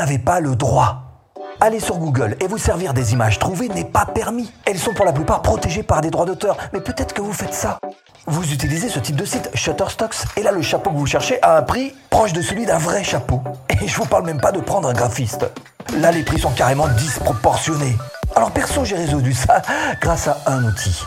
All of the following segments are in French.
n'avez pas le droit. Aller sur Google et vous servir des images trouvées n'est pas permis. Elles sont pour la plupart protégées par des droits d'auteur, mais peut-être que vous faites ça. Vous utilisez ce type de site, Shutterstocks, et là le chapeau que vous cherchez a un prix proche de celui d'un vrai chapeau. Et je vous parle même pas de prendre un graphiste. Là les prix sont carrément disproportionnés. Alors perso j'ai résolu ça grâce à un outil.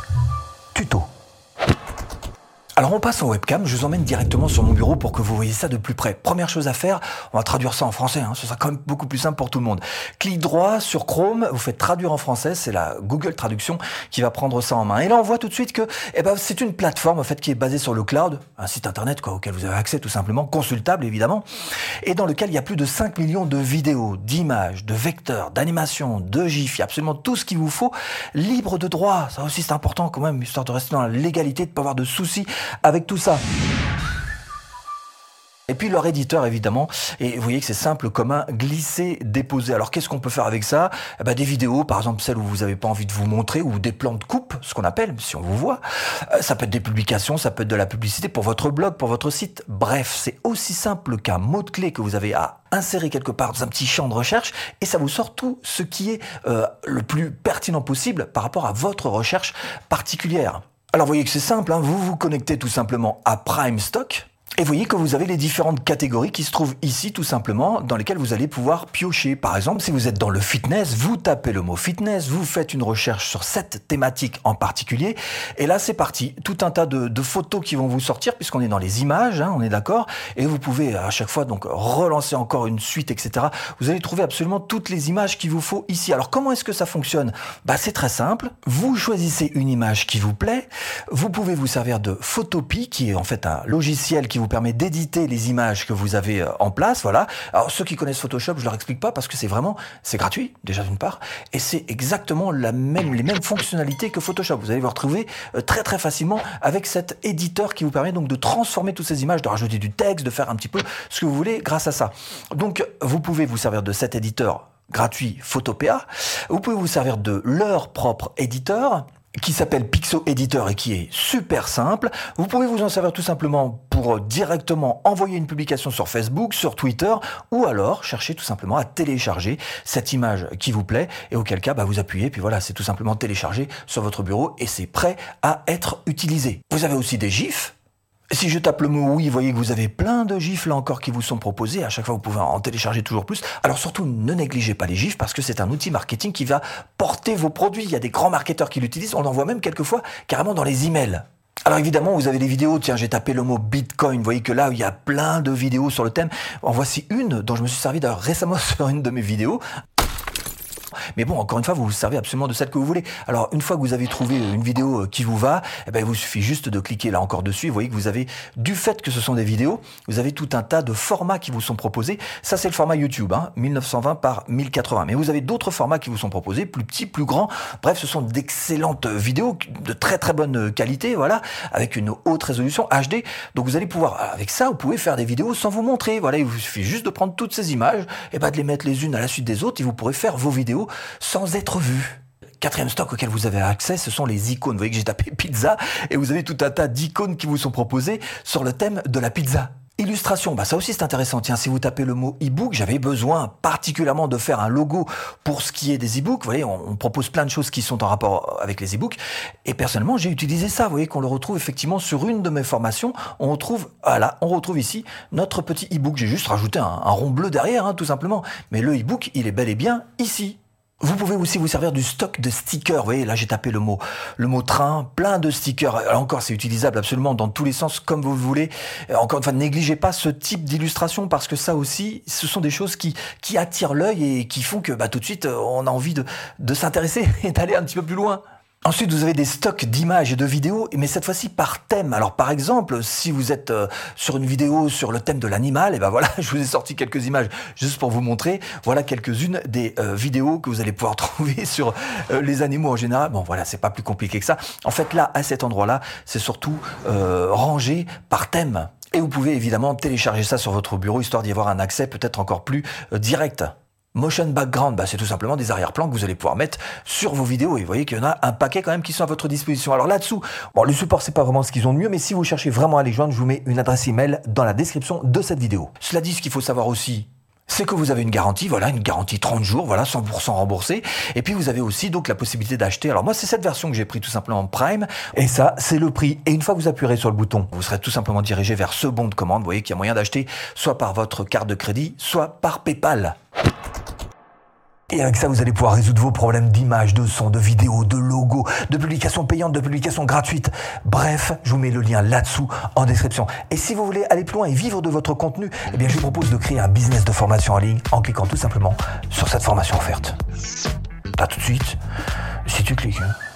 Alors on passe en webcam, je vous emmène directement sur mon bureau pour que vous voyez ça de plus près. Première chose à faire, on va traduire ça en français, hein, ce sera quand même beaucoup plus simple pour tout le monde. Clic droit sur Chrome, vous faites traduire en français, c'est la Google Traduction qui va prendre ça en main. Et là on voit tout de suite que eh ben, c'est une plateforme en fait qui est basée sur le cloud, un site internet quoi, auquel vous avez accès tout simplement, consultable évidemment, et dans lequel il y a plus de 5 millions de vidéos, d'images, de vecteurs, d'animations, de gifs, il y a absolument tout ce qu'il vous faut, libre de droit, ça aussi c'est important quand même, histoire de rester dans la légalité, de ne pas avoir de soucis avec tout ça. Et puis leur éditeur évidemment, et vous voyez que c'est simple comme un glisser déposer. Alors qu'est-ce qu'on peut faire avec ça? Eh ben, Des vidéos, par exemple celles où vous n'avez pas envie de vous montrer, ou des plans de coupe, ce qu'on appelle, si on vous voit. Euh, ça peut être des publications, ça peut être de la publicité pour votre blog, pour votre site. Bref, c'est aussi simple qu'un mot-clé que vous avez à insérer quelque part dans un petit champ de recherche, et ça vous sort tout ce qui est euh, le plus pertinent possible par rapport à votre recherche particulière. Alors vous voyez que c'est simple, hein. vous vous connectez tout simplement à Prime Stock, et vous voyez que vous avez les différentes catégories qui se trouvent ici tout simplement, dans lesquelles vous allez pouvoir piocher. Par exemple, si vous êtes dans le fitness, vous tapez le mot fitness, vous faites une recherche sur cette thématique en particulier, et là c'est parti. Tout un tas de, photos qui vont vous sortir, puisqu'on est dans les images, hein, on est d'accord, et vous pouvez à chaque fois donc relancer encore une suite, etc. Vous allez trouver absolument toutes les images qu'il vous faut ici. Alors comment est-ce que ça fonctionne? Bah c'est très simple. Vous choisissez une image qui vous plaît. Vous pouvez vous servir de Photopea, qui est en fait un logiciel qui vous permet d'éditer les images que vous avez euh, en place. Voilà. Alors ceux qui connaissent Photoshop, je leur explique pas parce que c'est vraiment, c'est gratuit déjà d'une part, et c'est exactement la même, les mêmes fonctionnalités que Photoshop. Vous allez vous retrouver euh, très très facilement avec cet éditeur qui vous permet donc de transformer toutes ces images, de rajouter du texte, de faire un petit peu ce que vous voulez grâce à ça. Donc vous pouvez vous servir de cet éditeur gratuit Photopea. Vous pouvez vous servir de leur propre éditeur qui s'appelle Pixo Editor et qui est super simple. Vous pouvez vous en servir tout simplement pour directement envoyer une publication sur Facebook, sur Twitter, ou alors chercher tout simplement à télécharger cette image qui vous plaît, et auquel cas bah, vous appuyez, puis voilà, c'est tout simplement téléchargé sur votre bureau et c'est prêt à être utilisé. Vous avez aussi des GIFs si je tape le mot oui, vous voyez que vous avez plein de gifs là encore qui vous sont proposés. À chaque fois, vous pouvez en télécharger toujours plus. Alors surtout, ne négligez pas les gifs parce que c'est un outil marketing qui va porter vos produits. Il y a des grands marketeurs qui l'utilisent. On en voit même quelquefois carrément dans les emails. Alors évidemment, vous avez des vidéos. Tiens, j'ai tapé le mot Bitcoin. Vous voyez que là, il y a plein de vidéos sur le thème. En voici une dont je me suis servi récemment sur une de mes vidéos. Mais bon, encore une fois, vous vous servez absolument de celle que vous voulez. Alors, une fois que vous avez trouvé une vidéo euh, qui vous va, eh ben, il vous suffit juste de cliquer là encore dessus. Vous voyez que vous avez, du fait que ce sont des vidéos, vous avez tout un tas de formats qui vous sont proposés. Ça, c'est le format YouTube, hein, 1920 par 1080. Mais vous avez d'autres formats qui vous sont proposés, plus petits, plus grands. Bref, ce sont d'excellentes vidéos de très très bonne qualité, voilà, avec une haute résolution HD. Donc, vous allez pouvoir, avec ça, vous pouvez faire des vidéos sans vous montrer. Voilà, il vous suffit juste de prendre toutes ces images et ben, de les mettre les unes à la suite des autres et vous pourrez faire vos vidéos sans être vu. Quatrième stock auquel vous avez accès, ce sont les icônes. Vous voyez que j'ai tapé pizza et vous avez tout un tas d'icônes qui vous sont proposées sur le thème de la pizza. Illustration, bah ça aussi c'est intéressant. Tiens, si vous tapez le mot e-book, j'avais besoin particulièrement de faire un logo pour ce qui est des e-books. Vous voyez, on, propose plein de choses qui sont en rapport avec les e-books. Et personnellement, j'ai utilisé ça. Vous voyez qu'on le retrouve effectivement sur une de mes formations. On retrouve, voilà, on retrouve ici notre petit e-book. J'ai juste rajouté un, rond bleu derrière, hein, tout simplement. Mais le e-book, il est bel et bien ici. Vous pouvez aussi vous servir du stock de stickers. Vous voyez, là j'ai tapé le mot, le mot train, plein de stickers. Encore, c'est utilisable absolument dans tous les sens comme vous voulez. Encore une fois, négligez pas ce type d'illustration parce que ça aussi, ce sont des choses qui, qui attirent l'œil et qui font que bah, tout de suite, on a envie de, de s'intéresser et d'aller un petit peu plus loin. Ensuite, vous avez des stocks d'images et de vidéos, mais cette fois-ci par thème. Alors, par exemple, si vous êtes euh, sur une vidéo sur le thème de l'animal, et ben voilà, je vous ai sorti quelques images juste pour vous montrer. Voilà quelques-unes des euh, vidéos que vous allez pouvoir trouver sur euh, les animaux en général. Bon, voilà, c'est pas plus compliqué que ça. En fait, là, à cet endroit-là, c'est surtout rangé par thème. Et vous pouvez évidemment télécharger ça sur votre bureau, histoire d'y avoir un accès peut-être encore plus direct. Motion background, bah, c'est tout simplement des arrière-plans que vous allez pouvoir mettre sur vos vidéos. Et vous voyez qu'il y en a un paquet quand même qui sont à votre disposition. Alors là-dessous, bon, le support, c'est pas vraiment ce qu'ils ont de mieux, mais si vous cherchez vraiment à les joindre, je vous mets une adresse email dans la description de cette vidéo. Cela dit, ce qu'il faut savoir aussi, c'est que vous avez une garantie, voilà, une garantie 30 jours, voilà, 100% remboursé. Et puis vous avez aussi donc la possibilité d'acheter. Alors moi, c'est cette version que j'ai pris tout simplement Prime. Et ça, c'est le prix. Et une fois que vous appuierez sur le bouton, vous serez tout simplement dirigé vers ce bon de commande. Vous voyez qu'il y a moyen d'acheter soit par votre carte de crédit, soit par PayPal. Et avec ça, vous allez pouvoir résoudre vos problèmes d'image, de son, de vidéo, de logo, de publication payante, de publication gratuite. Bref, je vous mets le lien là-dessous en description. Et si vous voulez aller plus loin et vivre de votre contenu, eh bien, je vous propose de créer un business de formation en ligne en cliquant tout simplement sur cette formation offerte. À tout de suite, si tu cliques. Hein.